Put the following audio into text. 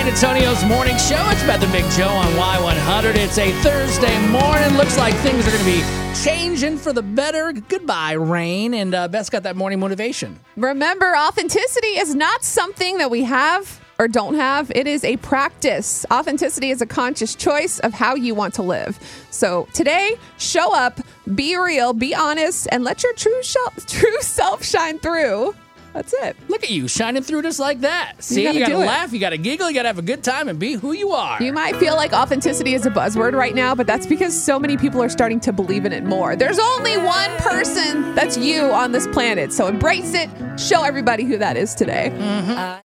San Antonio's morning show. It's Beth and Big Joe on Y100. It's a Thursday morning. Looks like things are going to be changing for the better. Goodbye, rain. And uh, Beth's got that morning motivation. Remember, authenticity is not something that we have or don't have. It is a practice. Authenticity is a conscious choice of how you want to live. So today, show up, be real, be honest, and let your true, sh- true self shine through. That's it. Look at you shining through just like that. See, you, gotta gotta do it. laugh, you gotta giggle, you gotta have a good time and be who you are. You might feel like authenticity is a buzzword right now, but that's because so many people are starting to believe in it more. There's only one person that's you on this planet. So embrace it. Show everybody who that is today. Mm-hmm. Uh,